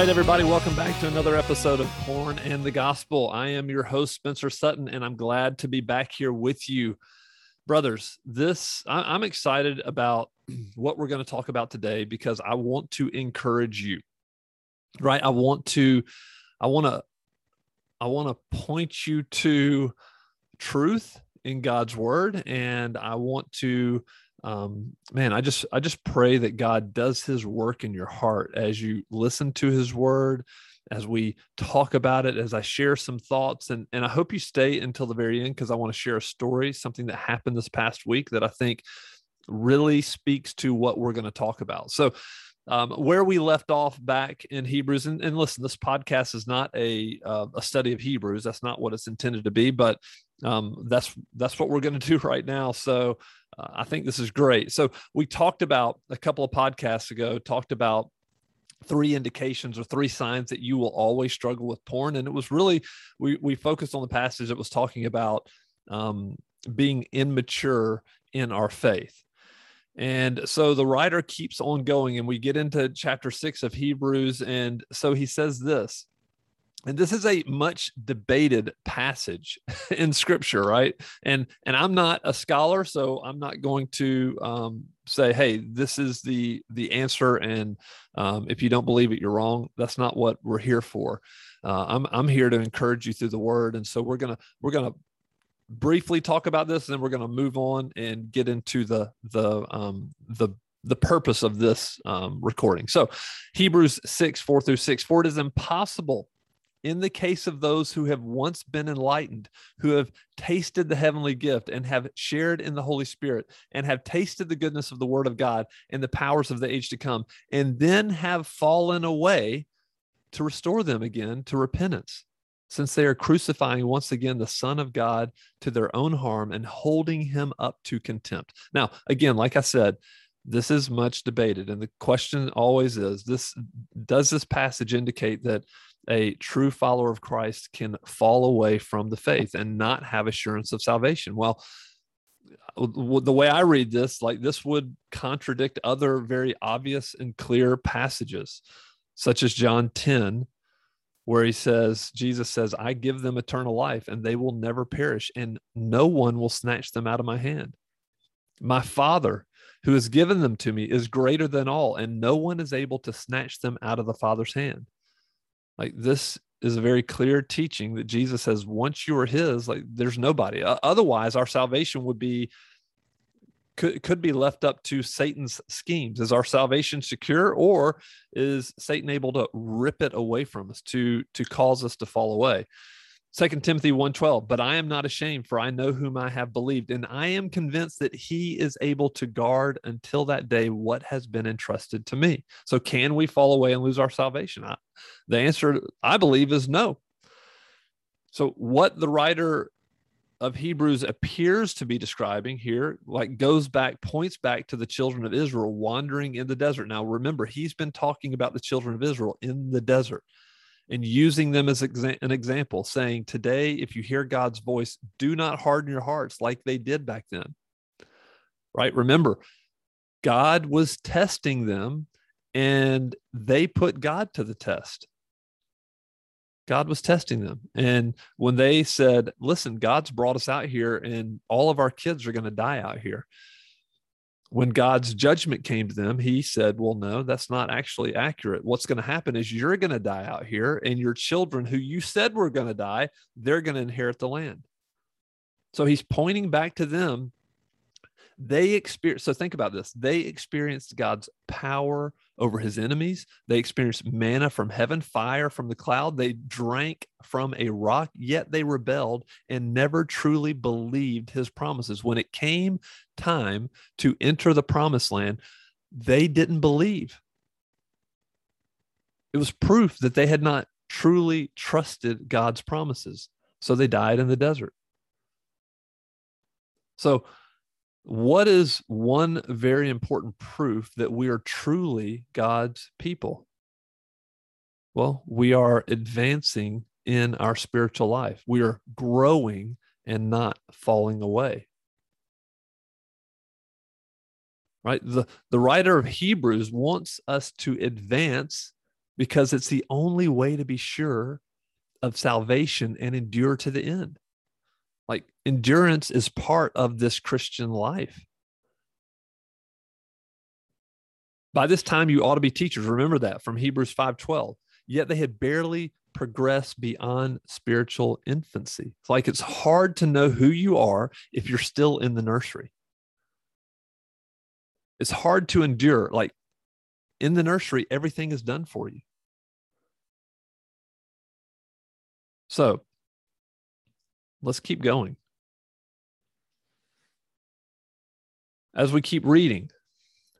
right, everybody, welcome back to another episode of Porn and the Gospel. I am your host, Spencer Sutton, and I'm glad to be back here with you. Brothers, this I, am excited about what we're going to talk about today because I want to encourage you. Right? I want to, I want to, I want to point you to truth in God's word, and I want to um, man, I just I just pray that God does His work in your heart as you listen to His Word, as we talk about it, as I share some thoughts, and and I hope you stay until the very end because I want to share a story, something that happened this past week that I think really speaks to what we're going to talk about. So. Um, where we left off back in Hebrews, and, and listen, this podcast is not a uh, a study of Hebrews. That's not what it's intended to be, but um, that's that's what we're going to do right now. So I think this is great. So we talked about a couple of podcasts ago, talked about three indications or three signs that you will always struggle with porn, and it was really we we focused on the passage that was talking about um, being immature in our faith. And so the writer keeps on going, and we get into chapter six of Hebrews. And so he says this and this is a much debated passage in scripture right? And and i'm not a scholar so i'm not going to um, say hey this is the the answer and um, if you don't believe it you're wrong. That's not what we're here for. Uh, i'm i'm here to encourage you through the word and so we're gonna we're gonna briefly talk about this and then we're gonna move on and get into the the um the the purpose of this um, recording. So, Hebrews 6, 4 through 6 For it is impossible in the case of those who have once been enlightened, who have tasted the heavenly gift and have shared in the Holy Spirit and have tasted the goodness of the Word of God and the powers of the age to come, and then have fallen away to restore them again to repentance, since they are crucifying once again the Son of God to their own harm and holding him up to contempt. Now, again, like I said, this is much debated and the question always is this does this passage indicate that a true follower of Christ can fall away from the faith and not have assurance of salvation. Well, uh, the way I read this, like this would contradict other very obvious and clear passages, such as John 10, where he says, Jesus says, I give them eternal life and they will never perish, and no one will snatch them out of my hand. My Father, who has given them to me, is greater than all, and no one is able to snatch them out of the Father's hand. Like this is a very clear teaching that Jesus says, once you are his, like there's nobody. Otherwise, our salvation would be could, could be left up to Satan's schemes. Is our salvation secure, or is Satan able to rip it away from us to to cause us to fall away? Second Timothy 1:12, but I am not ashamed, for I know whom I have believed, and I am convinced that he is able to guard until that day what has been entrusted to me. So can we fall away and lose our salvation? I, the answer, I believe, is no. So what the writer of Hebrews appears to be describing here, like goes back, points back to the children of Israel wandering in the desert. Now, remember, he's been talking about the children of Israel in the desert and using them as exa- an example, saying, Today, if you hear God's voice, do not harden your hearts like they did back then. Right? Remember, God was testing them and they put God to the test. God was testing them. And when they said, Listen, God's brought us out here and all of our kids are going to die out here when God's judgment came to them, he said, Well, no, that's not actually accurate. What's going to happen is you're going to die out here, and your children, who you said were going to die, they're going to inherit the land. So he's pointing back to them they experience so think about this they experienced god's power over his enemies. They experienced manna from heaven fire from the cloud. They drank from a rock yet they rebelled and never truly believed his promises. When it came time to enter the promised land they didn't believe. It was proof that they had not truly trusted god's promises. So they died in the desert. So what is one very important proof that we are truly God's people? Well, we are advancing in our spiritual life. We are growing and not falling away. Right? The, the writer of Hebrews wants us to advance because it's the only way to be sure of salvation and endure to the end. Like endurance is part of this Christian life. By this time, you ought to be teachers. Remember that from Hebrews 5:12. Yet they had barely progressed beyond spiritual infancy. It's like it's hard to know who you are if you're still in the nursery. It's hard to endure. Like in the nursery, everything is done for you. So let's keep going. As we keep reading,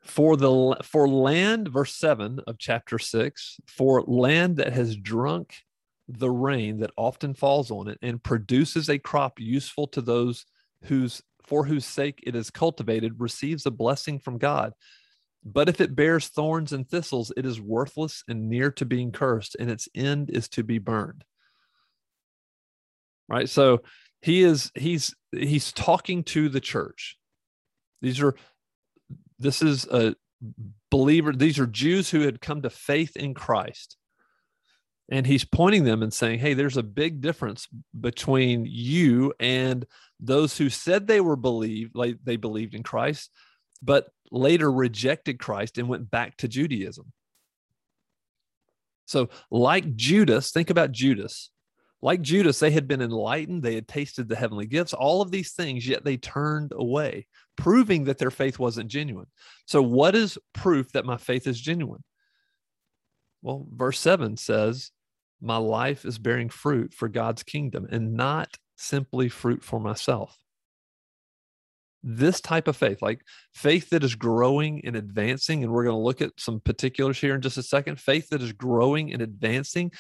for the for land verse 7 of chapter 6 for land that has drunk the rain that often falls on it and produces a crop useful to those whose for whose sake it is cultivated receives a blessing from God but if it bears thorns and thistles it is worthless and near to being cursed and its end is to be burned right? So he is he's he's talking to the church. These are this is a believer these are jews who had come to faith in christ. And he's pointing them and saying hey there's a big difference between you and those who said they were believed like they believed in christ but later rejected christ and went back to judaism. So like judas think about judas like Judas, they had been enlightened, they had tasted the heavenly gifts, all of these things, yet they turned away, proving that their faith wasn't genuine. So, what is proof that my faith is genuine? Well, verse 7 says, My life is bearing fruit for God's kingdom and not simply fruit for myself. This type of faith, like faith that is growing and advancing, and we're going to look at some particulars here in just a second. Faith that is growing and advancing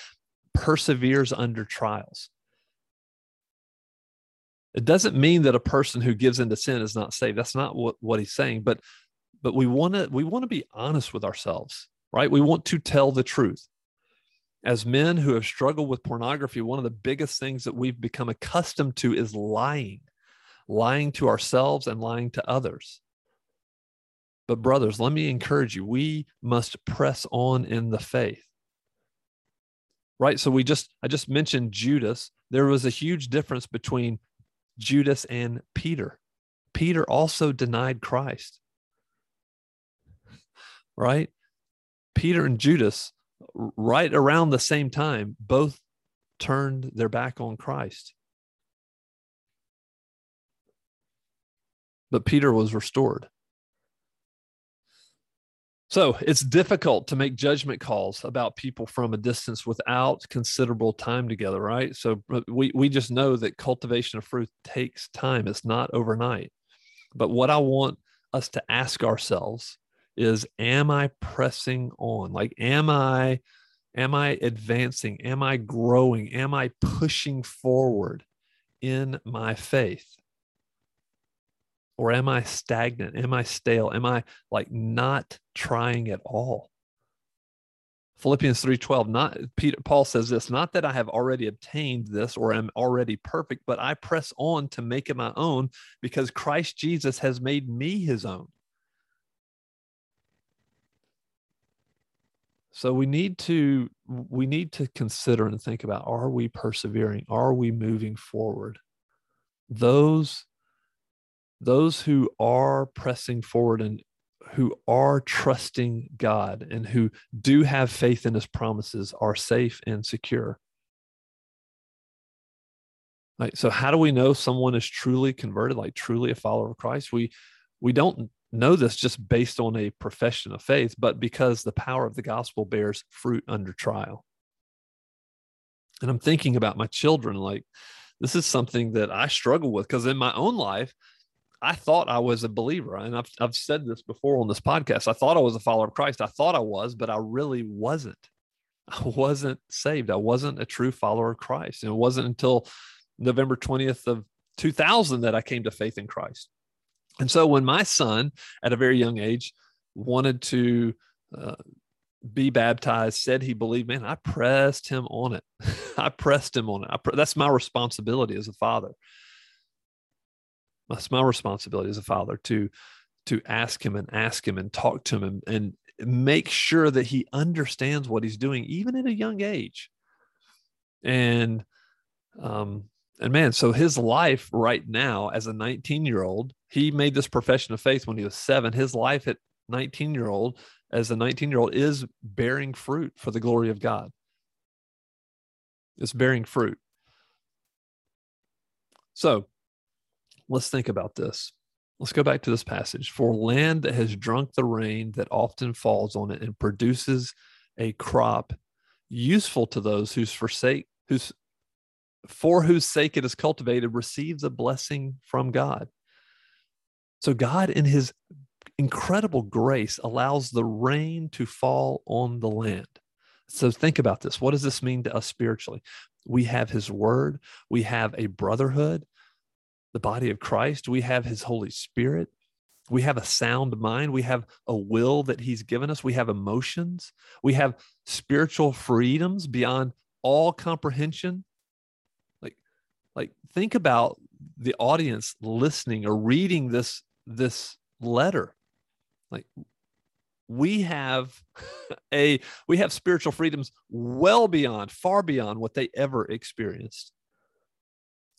perseveres under trials. It doesn't mean that a person who gives into sin is not saved. That's not what, what he's saying. But but we want to we want to be honest with ourselves, right? We want to tell the truth. As men who have struggled with pornography, one of the biggest things that we've become accustomed to is lying, lying to ourselves and lying to others. But, brothers, let me encourage you we must press on in the faith right? So we just, I just mentioned Judas. There was a huge difference between Judas and Peter. Peter also denied Christ, right? Peter and Judas, right around the same time, both turned their back on Christ. But Peter was restored. So it's difficult to make judgment calls about people from a distance without considerable time together, right? So uh, we, we just know that cultivation of fruit takes time, it's not overnight. But what I want us to ask ourselves is am I pressing on? Like, am I am I advancing? Am I growing? Am I pushing forward in my faith? Or am I stagnant? Am I stale? Am I like not trying at all? Philippians 3:12 not Peter Paul says this not that I have already obtained this or am already perfect but I press on to make it my own because Christ Jesus has made me his own. So we need to we need to consider and think about are we persevering? Are we moving forward? Those those who are pressing forward and who are trusting God and who do have faith in his promises are safe and secure. Like, so how do we know someone is truly converted, like truly a follower of Christ? We we don't know this just based on a profession of faith, but because the power of the gospel bears fruit under trial. And I'm thinking about my children, like this is something that I struggle with because in my own life, I thought I was a believer. And I've, I've said this before on this podcast. I thought I was a follower of Christ. I thought I was, but I really wasn't. I wasn't saved. I wasn't a true follower of Christ. And it wasn't until November 20th of 2000 that I came to faith in Christ. And so when my son at a very young age wanted to uh, be baptized, said he believed, man, I pressed him on it. I pressed him on it. Pre- that's my responsibility as a father that's my responsibility as a father to to ask him and ask him and talk to him and, and make sure that he understands what he's doing, even at a young age. And, um, and man, so his life right now as a 19 year old, he made this profession of faith when he was seven. His life at 19 year old, as a 19 year old, is bearing fruit for the glory of God. It's bearing fruit. So let's think about this. Let's go back to this passage. For land that has drunk the rain that often falls on it and produces a crop useful to those whose forsake whose for whose sake it is cultivated receives a blessing from God. So God in his incredible grace allows the rain to fall on the land. So think about this. What does this mean to us spiritually? We have his word, we have a brotherhood, the body of Christ. We have his Holy Spirit. We have a sound mind. We have a will that he's given us. We have emotions. We have spiritual freedoms beyond all comprehension. Like, like think about the audience listening or reading this this letter. Like we have a we have spiritual freedoms well beyond far beyond what they ever experienced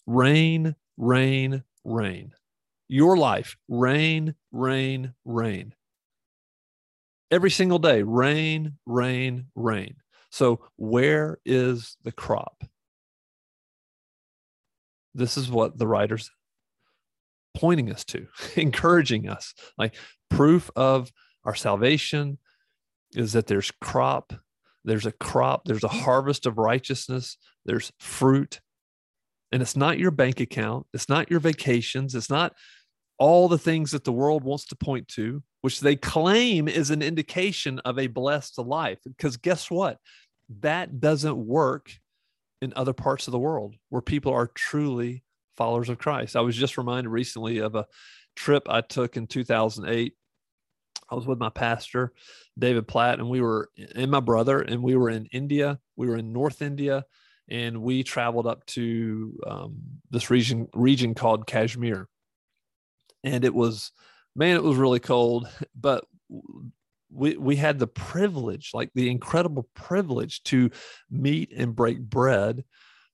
rain rain, rain. Your life, rain, rain, rain. Every single day, rain, rain, rain. So, where is the crop? This is what the writer's pointing us to, encouraging us. Like proof of our salvation is that there's crop, there's a crop, there's a harvest of righteousness, there's fruit, and it's not your bank account, it's not your vacations, it's not all the things that the world wants to point to, which they claim is an indication of a blessed life. Because guess what? That doesn't work in other parts of the world where people are truly followers of Christ. I was just reminded recently of a trip I took in 2008. I was with my pastor, David Platt, and we were, and my brother, and we were in India. We were in North India and we traveled up to um, this region region called Kashmir, and it was man, it was really cold, but we we had the privilege, like the incredible privilege, to meet and break bread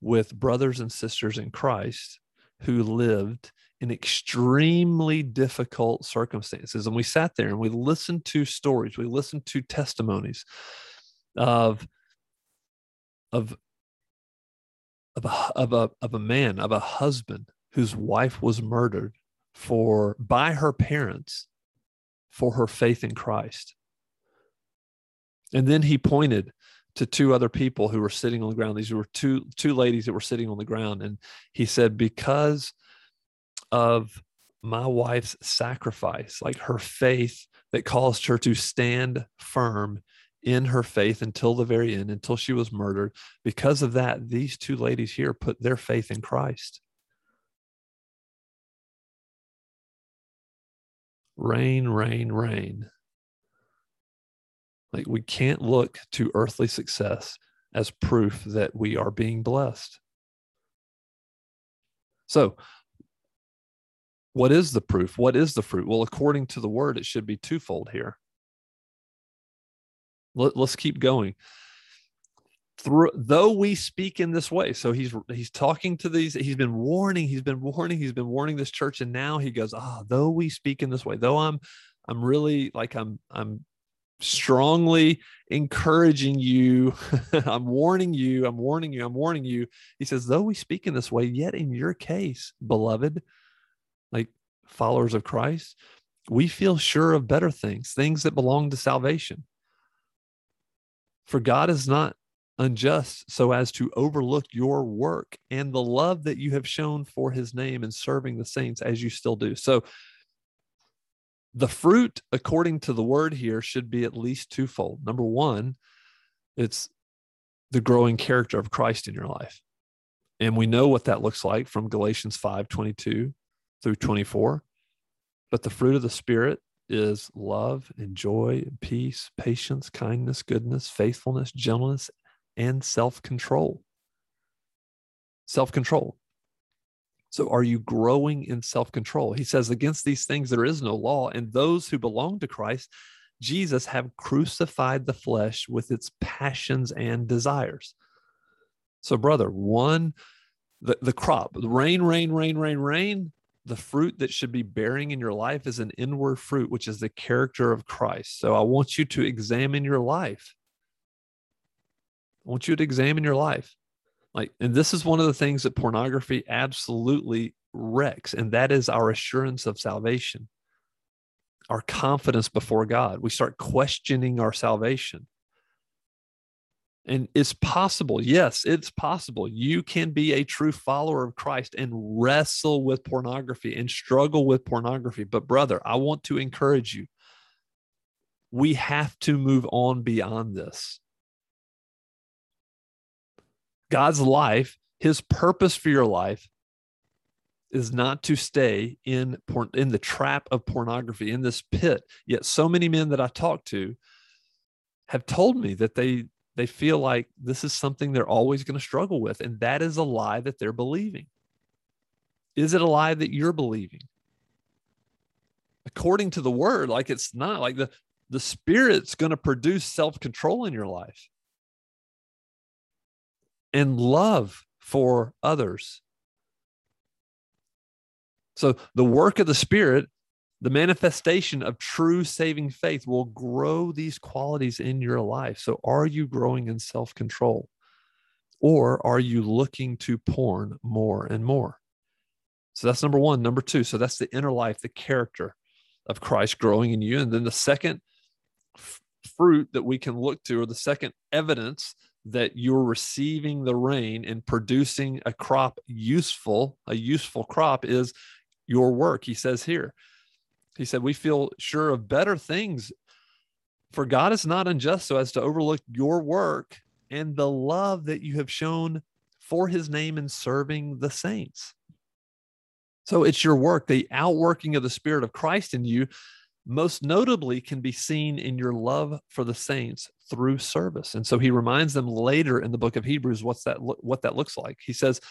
with brothers and sisters in Christ who lived in extremely difficult circumstances. And we sat there and we listened to stories, we listened to testimonies of of of a, of a, of a man, of a husband whose wife was murdered for by her parents for her faith in Christ. And then he pointed to two other people who were sitting on the ground. These were two two ladies that were sitting on the ground and he said because of my wife's sacrifice, like her faith that caused her to stand firm in her faith until the very end, until she was murdered. Because of that, these two ladies here put their faith in Christ. Rain, rain, rain. Like we can't look to earthly success as proof that we are being blessed. So, what is the proof? What is the fruit? Well, according to the word, it should be twofold here. Let, us keep going. Through, though we speak in this way, so he's he's talking to these. He's been warning. He's been warning. He's been warning this church, and now he goes, ah, though we speak in this way, though I'm I'm really like I'm I'm strongly encouraging you. I'm warning you. I'm warning you. I'm warning you. He says, though we speak in this way, yet in your case, beloved, like followers of Christ, we feel sure of better things, things that belong to salvation. For God is not unjust so as to overlook your work and the love that you have shown for his name in serving the saints as you still do. So, the fruit, according to the word here, should be at least twofold. Number one, it's the growing character of Christ in your life. And we know what that looks like from Galatians 5 22 through 24. But the fruit of the Spirit is love and joy and peace, patience, kindness, goodness, faithfulness, gentleness, and self control. Self control. So, are you growing in self control? He says, Against these things there is no law, and those who belong to Christ Jesus have crucified the flesh with its passions and desires. So, brother, one, the, the crop, rain, rain, rain, rain, rain, the fruit that should be bearing in your life is an inward fruit, which is the character of Christ. So I want you to examine your life. I want you to examine your life. Like, and this is one of the things that pornography absolutely wrecks, and that is our assurance of salvation, our confidence before God. We start questioning our salvation. And it's possible. Yes, it's possible. You can be a true follower of Christ and wrestle with pornography and struggle with pornography. But, brother, I want to encourage you. We have to move on beyond this. God's life, his purpose for your life is not to stay in porn, in the trap of pornography in this pit. Yet so many men that I talk to have told me that they they feel like this is something they're always going to struggle with and that is a lie that they're believing. Is it a lie that you're believing? According to the word, like it's not like the the spirit's going to produce self-control in your life and love for others. So the work of the Spirit, the manifestation of true saving faith will grow these qualities in your life. So are you growing in self control? Or are you looking to porn more and more? So that's number one. Number two, so that's the inner life, the character of Christ growing in you. And then the second f- fruit that we can look to, or the second evidence that you're receiving the rain and producing a crop useful, a useful crop is your work. He says here, he said, We feel sure of better things, for God is not unjust so as to overlook your work and the love that you have shown for his name in serving the saints. So it's your work, the outworking of the Spirit of Christ in you most notably can be seen in your love for the saints through service. And so he reminds them later in the book of Hebrews what's that what that looks like. He says,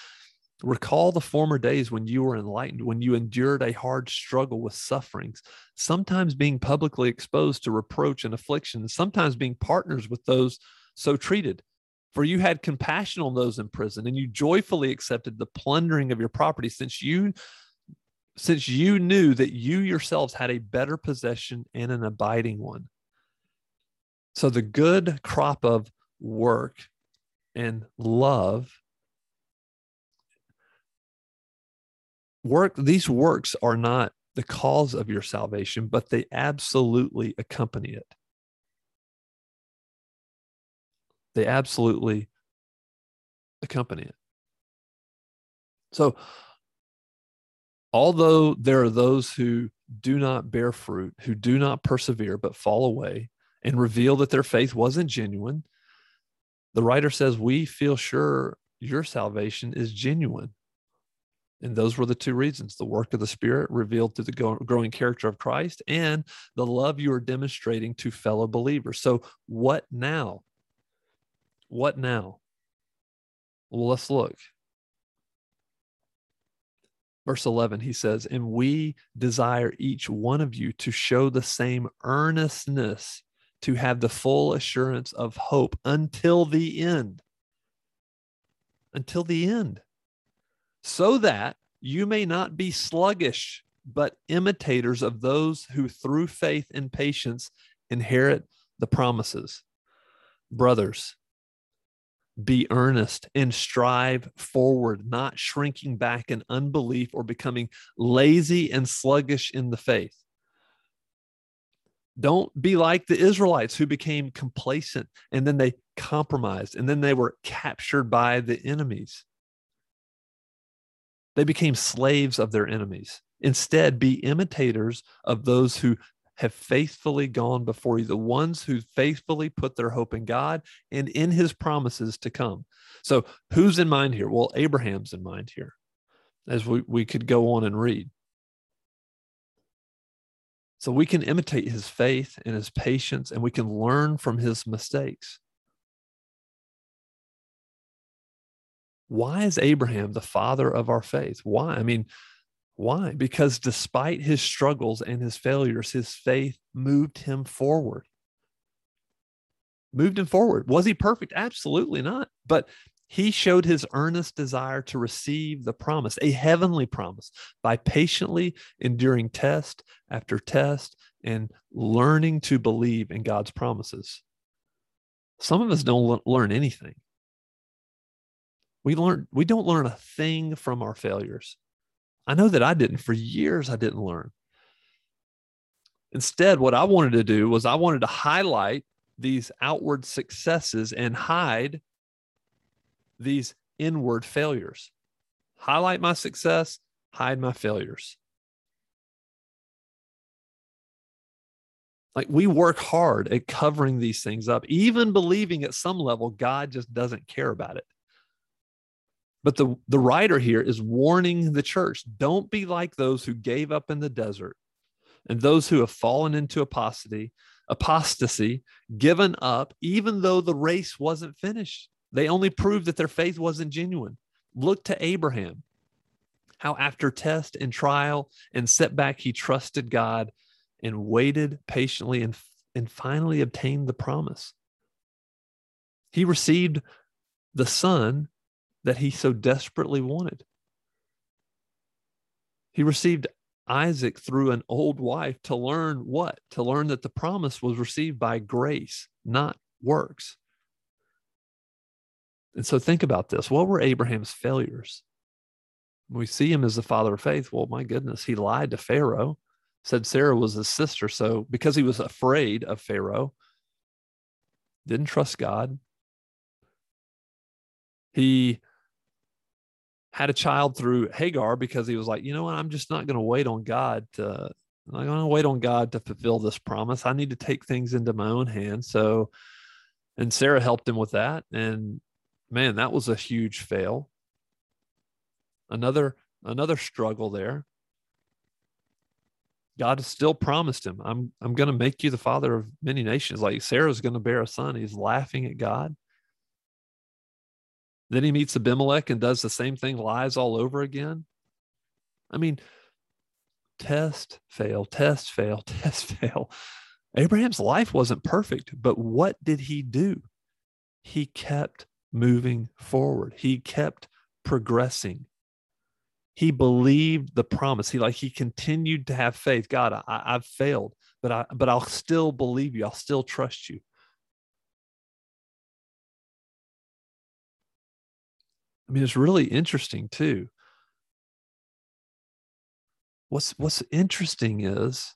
Recall the former days when you were enlightened, when you endured a hard struggle with sufferings, sometimes being publicly exposed to reproach and affliction, sometimes being partners with those so treated. For you had compassion on those in prison, and you joyfully accepted the plundering of your property, since you since you knew that you yourselves had a better possession and an abiding one. So the good crop of work and love work these works are not the cause of your salvation but they absolutely accompany it they absolutely accompany it so although there are those who do not bear fruit, who do not persevere, but fall away and reveal that their faith wasn't genuine, the writer says, We feel sure your salvation is genuine. And those were the two reasons the work of the Spirit revealed through the growing character of Christ and the love you are demonstrating to fellow believers. So, what now? What now? Well, let's look. Verse 11, he says, And we desire each one of you to show the same earnestness to have the full assurance of hope until the end. Until the end. So that you may not be sluggish, but imitators of those who through faith and patience inherit the promises. Brothers, be earnest and strive forward, not shrinking back in unbelief or becoming lazy and sluggish in the faith. Don't be like the Israelites who became complacent and then they compromised and then they were captured by the enemies. They became slaves of their enemies. Instead, be imitators of those who have faithfully gone before you, the ones who faithfully put their hope in God and in his promises to come. So, who's in mind here? Well, Abraham's in mind here, as we, we could go on and read. So, we can imitate his faith and his patience, and we can learn from his mistakes. Why is Abraham the father of our faith? Why? I mean, Why? Because despite his struggles and his failures, his faith moved him forward. Moved him forward. Was he perfect? Absolutely not. But he showed his earnest desire to receive the promise, a heavenly promise, by patiently enduring test after test and learning to believe in God's promises. Some of us don't learn anything. We learn we don't learn a thing from our failures. I know that I didn't for years I didn't learn. Instead, what I wanted to do was I wanted to highlight these outward successes and hide these inward failures. Highlight my success, hide my failures. Like we work hard at covering these things up, even believing at some level God just doesn't care about it. But the, the writer here is warning the church don't be like those who gave up in the desert and those who have fallen into apostasy, apostasy, given up, even though the race wasn't finished. They only proved that their faith wasn't genuine. Look to Abraham, how after test and trial and setback, he trusted God and waited patiently and, and finally obtained the promise. He received the son that he so desperately wanted. He received Isaac through an old wife to learn what? To learn that the promise was received by grace, not works. And so think about this. What were Abraham's failures? We see him as the father of faith. Well, my goodness, he lied to Pharaoh, said Sarah was his sister. So because he was afraid of Pharaoh, didn't trust God. He had a child through Hagar because he was like, you know what, I'm just not going to wait on God to I'm going to wait on God to fulfill this promise. I need to take things into my own hands. So, and Sarah helped him with that. And man, that was a huge fail. Another another struggle there. God has still promised him, I'm I'm going to make you the father of many nations. Like Sarah's going to bear a son. He's laughing at God. Then he meets Abimelech and does the same thing, lies all over again. I mean, test, fail, test, fail, test, fail. Abraham's life wasn't perfect, but what did he do? He kept moving forward. He kept progressing. He believed the promise. He like he continued to have faith. God, I, I've failed, but I but I'll still believe you. I'll still trust you. I mean, it's really interesting too. What's what's interesting is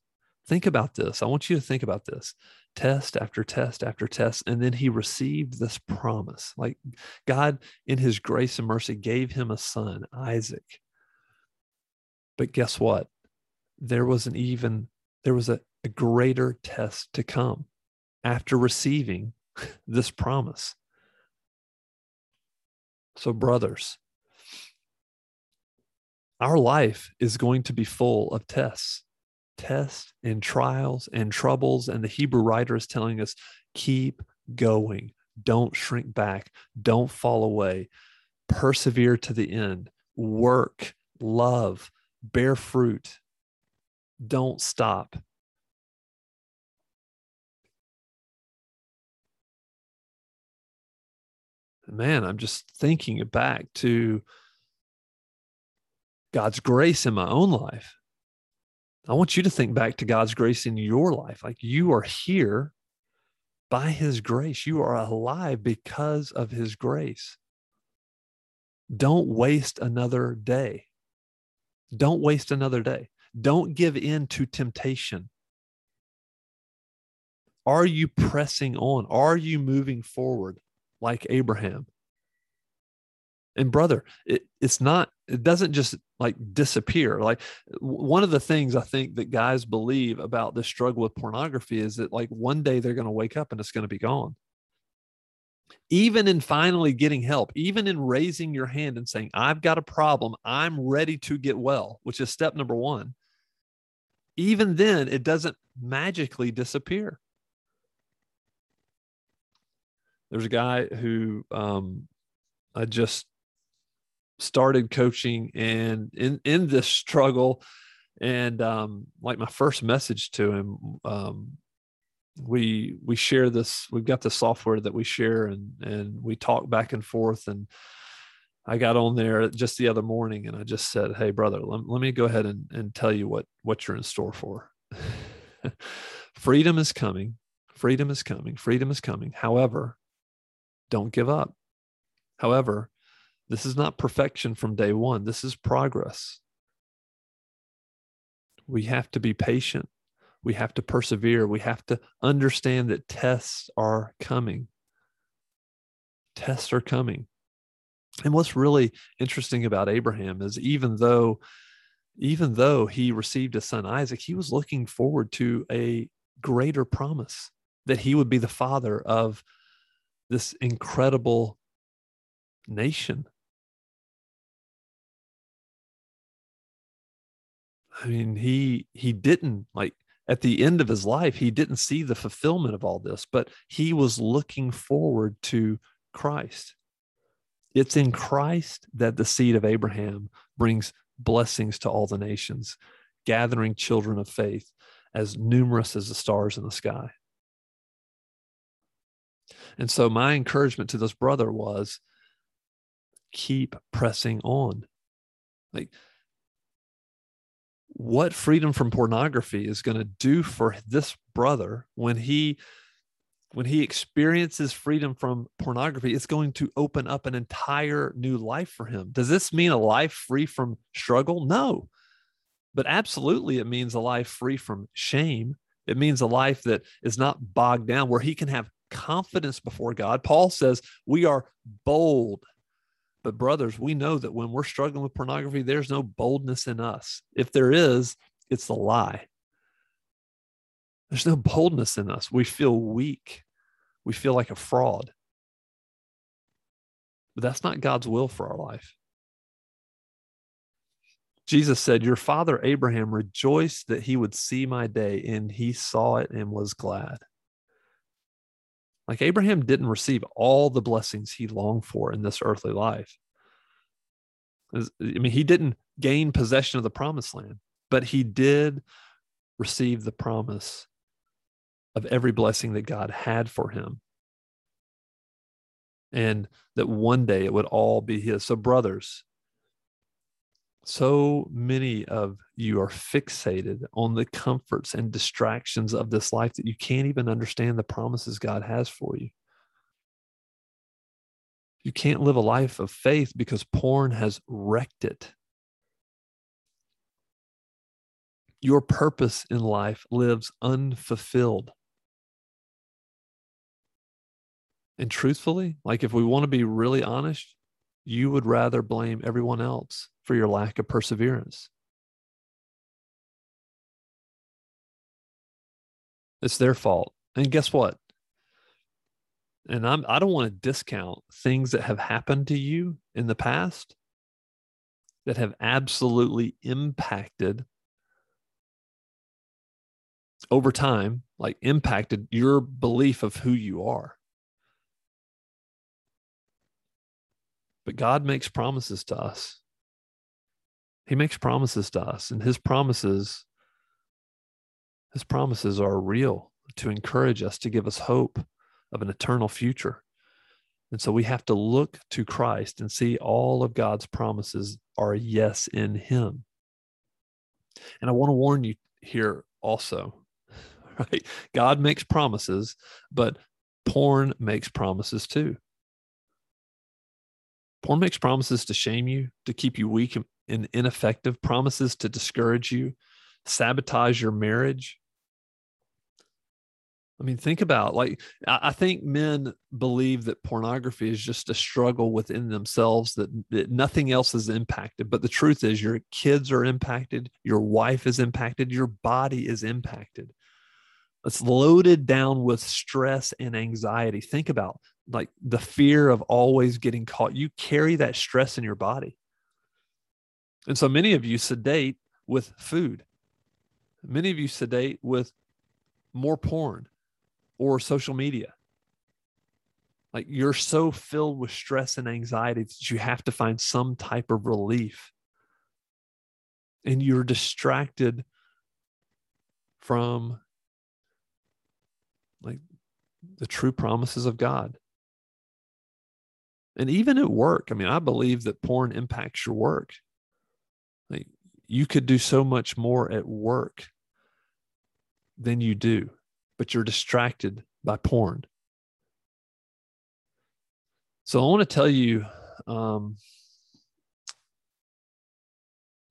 think about this. I want you to think about this test after test after test. And then he received this promise. Like God, in his grace and mercy, gave him a son, Isaac. But guess what? There was an even, there was a, a greater test to come after receiving this promise. So, brothers, our life is going to be full of tests tests and trials and troubles. And the Hebrew writer is telling us keep going, don't shrink back, don't fall away, persevere to the end, work, love, bear fruit, don't stop. Man, I'm just thinking back to God's grace in my own life I want you to think back to God's grace in your life. Like you are here by his grace, you are alive because of his grace. Don't waste another day. Don't waste another day. Don't give in to temptation. Are you pressing on? Are you moving forward like Abraham? And brother, it, it's not, it doesn't just like disappear. Like one of the things I think that guys believe about this struggle with pornography is that like one day they're going to wake up and it's going to be gone. Even in finally getting help, even in raising your hand and saying, I've got a problem, I'm ready to get well, which is step number one. Even then, it doesn't magically disappear. There's a guy who um, I just started coaching and in in this struggle and um like my first message to him um we we share this we've got the software that we share and and we talk back and forth and i got on there just the other morning and i just said hey brother let, let me go ahead and, and tell you what what you're in store for. Freedom is coming. Freedom is coming. Freedom is coming. However don't give up however this is not perfection from day one this is progress we have to be patient we have to persevere. We have to understand that tests are coming. Tests are coming. And what's really interesting about Abraham is even though even though he received a son Isaac, he was looking forward to a greater promise that he would be the father of this incredible nation. I mean, he he didn't like at the end of his life, he didn't see the fulfillment of all this, but he was looking forward to Christ. It's in Christ that the seed of Abraham brings blessings to all the nations, gathering children of faith as numerous as the stars in the sky. And so, my encouragement to this brother was keep pressing on. Like, what freedom from pornography is going to do for this brother when he when he experiences freedom from pornography it's going to open up an entire new life for him. Does this mean a life free from struggle? No. But absolutely it means a life free from shame. It means a life that is not bogged down where he can have confidence before god paul says we are bold but, brothers, we know that when we're struggling with pornography, there's no boldness in us. If there is, it's a lie. There's no boldness in us. We feel weak, we feel like a fraud. But that's not God's will for our life. Jesus said, Your father Abraham rejoiced that he would see my day, and he saw it and was glad. Like Abraham didn't receive all the blessings he longed for in this earthly life. I mean, he didn't gain possession of the promised land, but he did receive the promise of every blessing that God had for him. And that one day it would all be his. So, brothers, so many of you are fixated on the comforts and distractions of this life that you can't even understand the promises God has for you. You can't live a life of faith because porn has wrecked it. Your purpose in life lives unfulfilled. And truthfully, like if we want to be really honest, you would rather blame everyone else for your lack of perseverance. It's their fault. And guess what? And I'm I don't want to discount things that have happened to you in the past that have absolutely impacted over time, like impacted your belief of who you are. But God makes promises to us. He makes promises to us, and his promises, his promises are real to encourage us, to give us hope of an eternal future. And so we have to look to Christ and see all of God's promises are yes in him. And I want to warn you here also, right? God makes promises, but porn makes promises too. Porn makes promises to shame you, to keep you weak and ineffective, promises to discourage you, sabotage your marriage. I mean, think about like I think men believe that pornography is just a struggle within themselves that, that nothing else is impacted. But the truth is, your kids are impacted, your wife is impacted, your body is impacted. It's loaded down with stress and anxiety. Think about like the fear of always getting caught. You carry that stress in your body. And so many of you sedate with food. Many of you sedate with more porn or social media. Like you're so filled with stress and anxiety that you have to find some type of relief. And you're distracted from like the true promises of God. And even at work, I mean, I believe that porn impacts your work. Like you could do so much more at work than you do, but you're distracted by porn. So I want to tell you, um,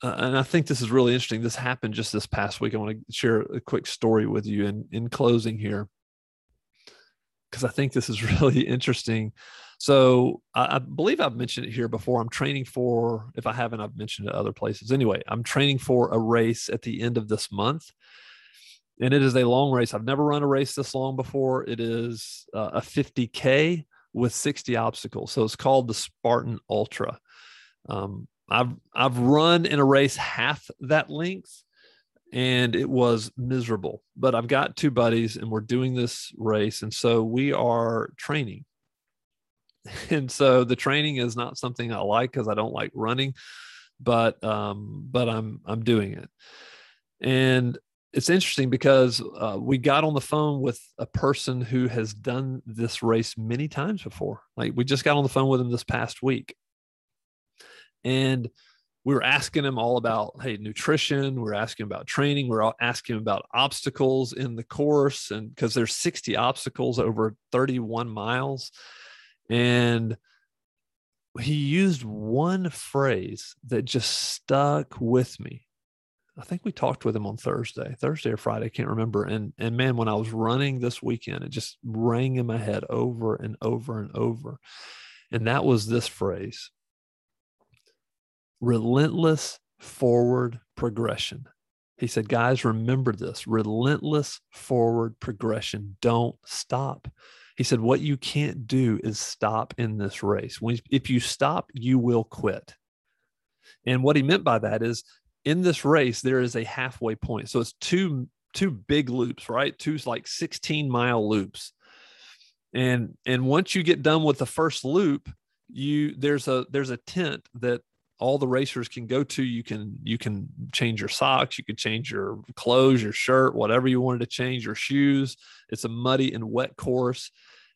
uh, and I think this is really interesting. This happened just this past week. I want to share a quick story with you in, in closing here, because I think this is really interesting. So I, I, believe I've mentioned it here before. I'm training for, if I haven't, I've mentioned it other places. Anyway, I'm training for a race at the end of this month. And it is a long race. I've never run a race this long before. It is uh, a 50K with 60 obstacles. So it's called the Spartan Ultra. Um, I've I've run in a race half that length and it was miserable. But I've got two buddies and we're doing this race and so we are training. And so the training is not something I like cuz I don't like running, but um but I'm I'm doing it. And it's interesting because uh, we got on the phone with a person who has done this race many times before. Like we just got on the phone with him this past week, and we were asking him all about hey nutrition. We we're asking about training. We we're asking about obstacles in the course, and because there's 60 obstacles over 31 miles, and he used one phrase that just stuck with me I think we talked with him on Thursday, Thursday or Friday, I can't remember. And and man, when I was running this weekend, it just rang in my head over and over and over. And that was this phrase relentless forward progression. He said, guys, remember this relentless forward progression. Don't stop. He said, what you can't do is stop in this race. If you stop, you will quit. And what he meant by that is in this race there is a halfway point so it's two two big loops right two like 16 mile loops and and once you get done with the first loop you there's a there's a tent that all the racers can go to you can you can change your socks you can change your clothes your shirt whatever you wanted to change your shoes it's a muddy and wet course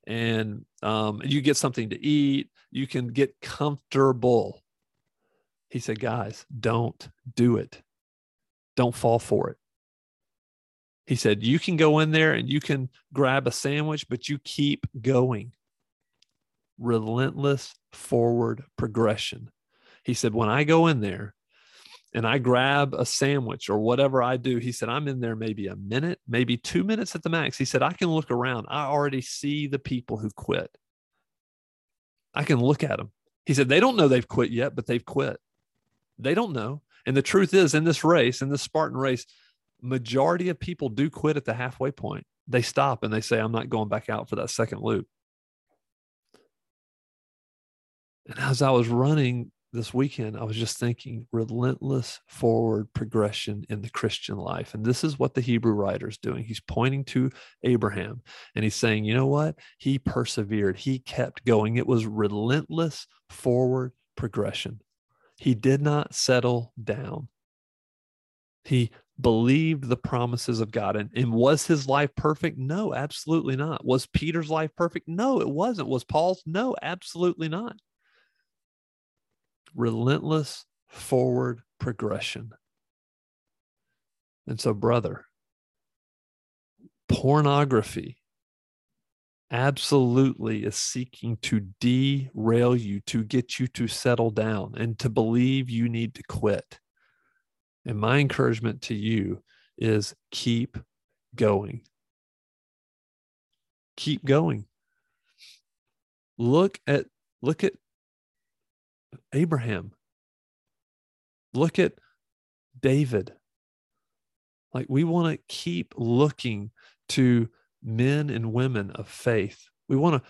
and um, you get something to eat you can get comfortable he said, guys, don't do it. Don't fall for it. He said, you can go in there and you can grab a sandwich, but you keep going. Relentless forward progression. He said, when I go in there and I grab a sandwich or whatever I do, he said, I'm in there maybe a minute, maybe two minutes at the max. He said, I can look around. I already see the people who quit. I can look at them. He said, they don't know they've quit yet, but they've quit. They don't know. And the truth is, in this race, in this Spartan race, majority of people do quit at the halfway point. They stop and they say, I'm not going back out for that second loop. And as I was running this weekend, I was just thinking relentless forward progression in the Christian life. And this is what the Hebrew writer is doing. He's pointing to Abraham and he's saying, you know what? He persevered, he kept going. It was relentless forward progression. He did not settle down. He believed the promises of God. And, and was his life perfect? No, absolutely not. Was Peter's life perfect? No, it wasn't. Was Paul's? No, absolutely not. Relentless forward progression. And so, brother, pornography absolutely is seeking to derail you, to get you to settle down and to believe you need to quit. And my encouragement to you is keep going. Keep going. Look at look at Abraham. Look at David. Like we want to keep looking to men and women of faith. We want to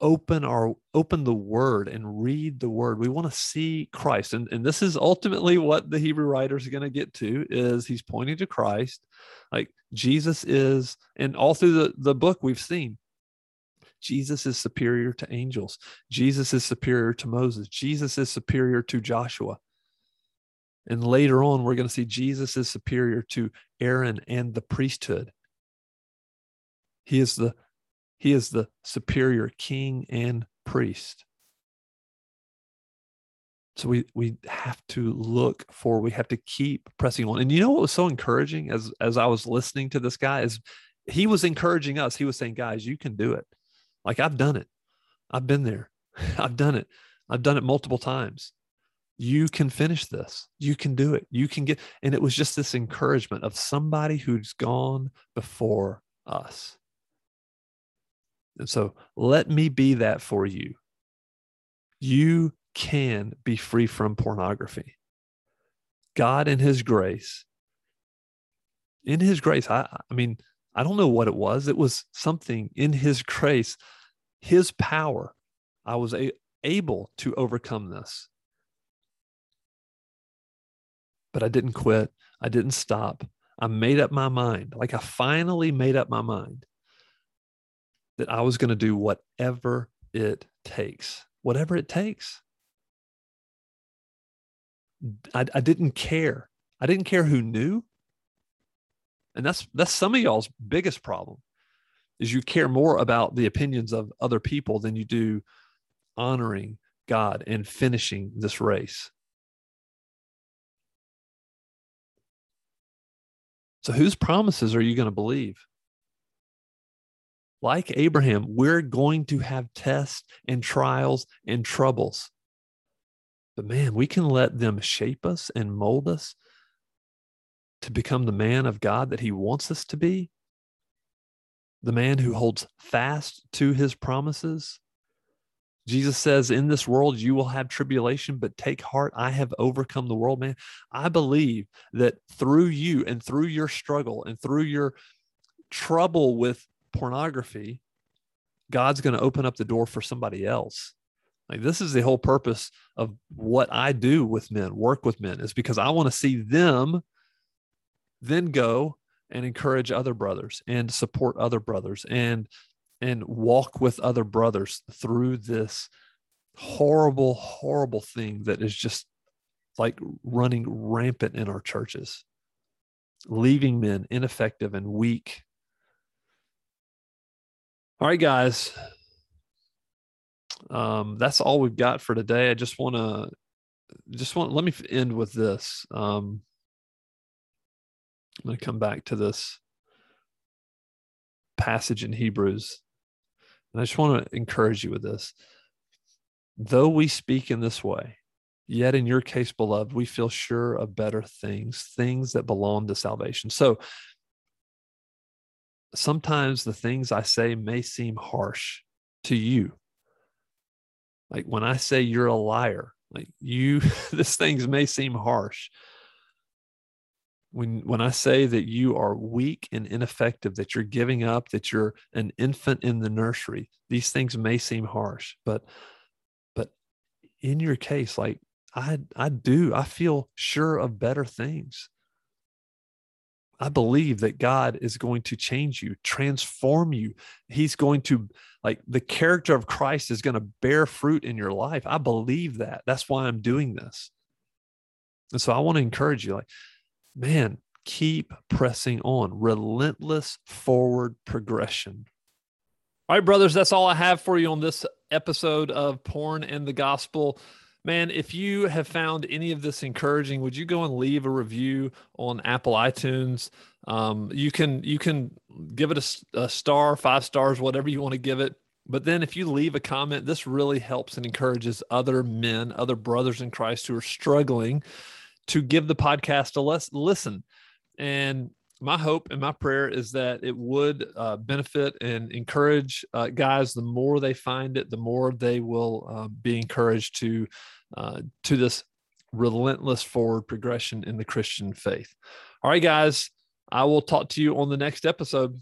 open our open the word and read the word we want to see christ and, and this is ultimately what the hebrew writer is going to get to is he's pointing to christ like jesus is and all through the, the book we've seen Jesus is superior to angels. Jesus is superior to Moses. Jesus is superior to Joshua. And later on, we're going to see Jesus is superior to Aaron and the priesthood. He is the he is the superior king and priest. So we we have to look for, we have to keep pressing on. And you know what was so encouraging as as I was listening to this guy is he was encouraging us. He was saying, guys, you can do it. Like I've done it. I've been there. I've done it. I've done it multiple times. You can finish this. You can do it. You can get, and it was just this encouragement of somebody who's gone before us. And so let me be that for you. You can be free from pornography. God, in His grace, in His grace, I, I mean, I don't know what it was. It was something in His grace, His power. I was a, able to overcome this. But I didn't quit. I didn't stop. I made up my mind. Like I finally made up my mind that I was going to do whatever it takes, whatever it takes. I, I didn't care. I didn't care who knew. And that's that's some of y'all's biggest problem is you care more about the opinions of other people than you do honoring God and finishing this race. So whose promises are you going to believe? Like Abraham, we're going to have tests and trials and troubles. But man, we can let them shape us and mold us to become the man of God that He wants us to be, the man who holds fast to His promises. Jesus says, In this world you will have tribulation, but take heart, I have overcome the world, man. I believe that through you and through your struggle and through your trouble with pornography, God's going to open up the door for somebody else like this is the whole purpose of what I do with men, work with men, is because I want to see them then go and encourage other brothers and support other brothers and and walk with other brothers through this horrible, horrible thing that is just like running rampant in our churches, leaving men ineffective and weak. All right, guys, um, that's all we've got for today. I just want to just want let me end with this. Um, I'm going to come back to this passage in Hebrews, and I just want to encourage you with this. Though we speak in this way, yet in your case, beloved, we feel sure of better things, things that belong to salvation. So sometimes the things I say may seem harsh to you like when I say you're a liar, like you, this things may seem harsh. When, when I say that you are weak and ineffective, that you're giving up, that you're an infant in the nursery, these things may seem harsh, but but in your case, like I I do, I feel sure of better things. I believe that God is going to change you, transform you. He's going to, like, the character of Christ is going to bear fruit in your life. I believe that. That's why I'm doing this. And so I want to encourage you, like, man, keep pressing on, relentless forward progression. All right, brothers, that's all I have for you on this episode of Porn and the Gospel man, if you have found any of this encouraging, would you go and leave a review on Apple iTunes? Um, you can you can give it a, a star, five stars, whatever you want to give it. But then if you leave a comment, this really helps and encourages other men, other brothers in Christ who are struggling to give the podcast a listen. And my hope and my prayer is that it would uh, benefit and encourage uh, guys. The more they find it, the more they will uh, be encouraged to uh, to this relentless forward progression in the Christian faith. All right, guys, I will talk to you on the next episode.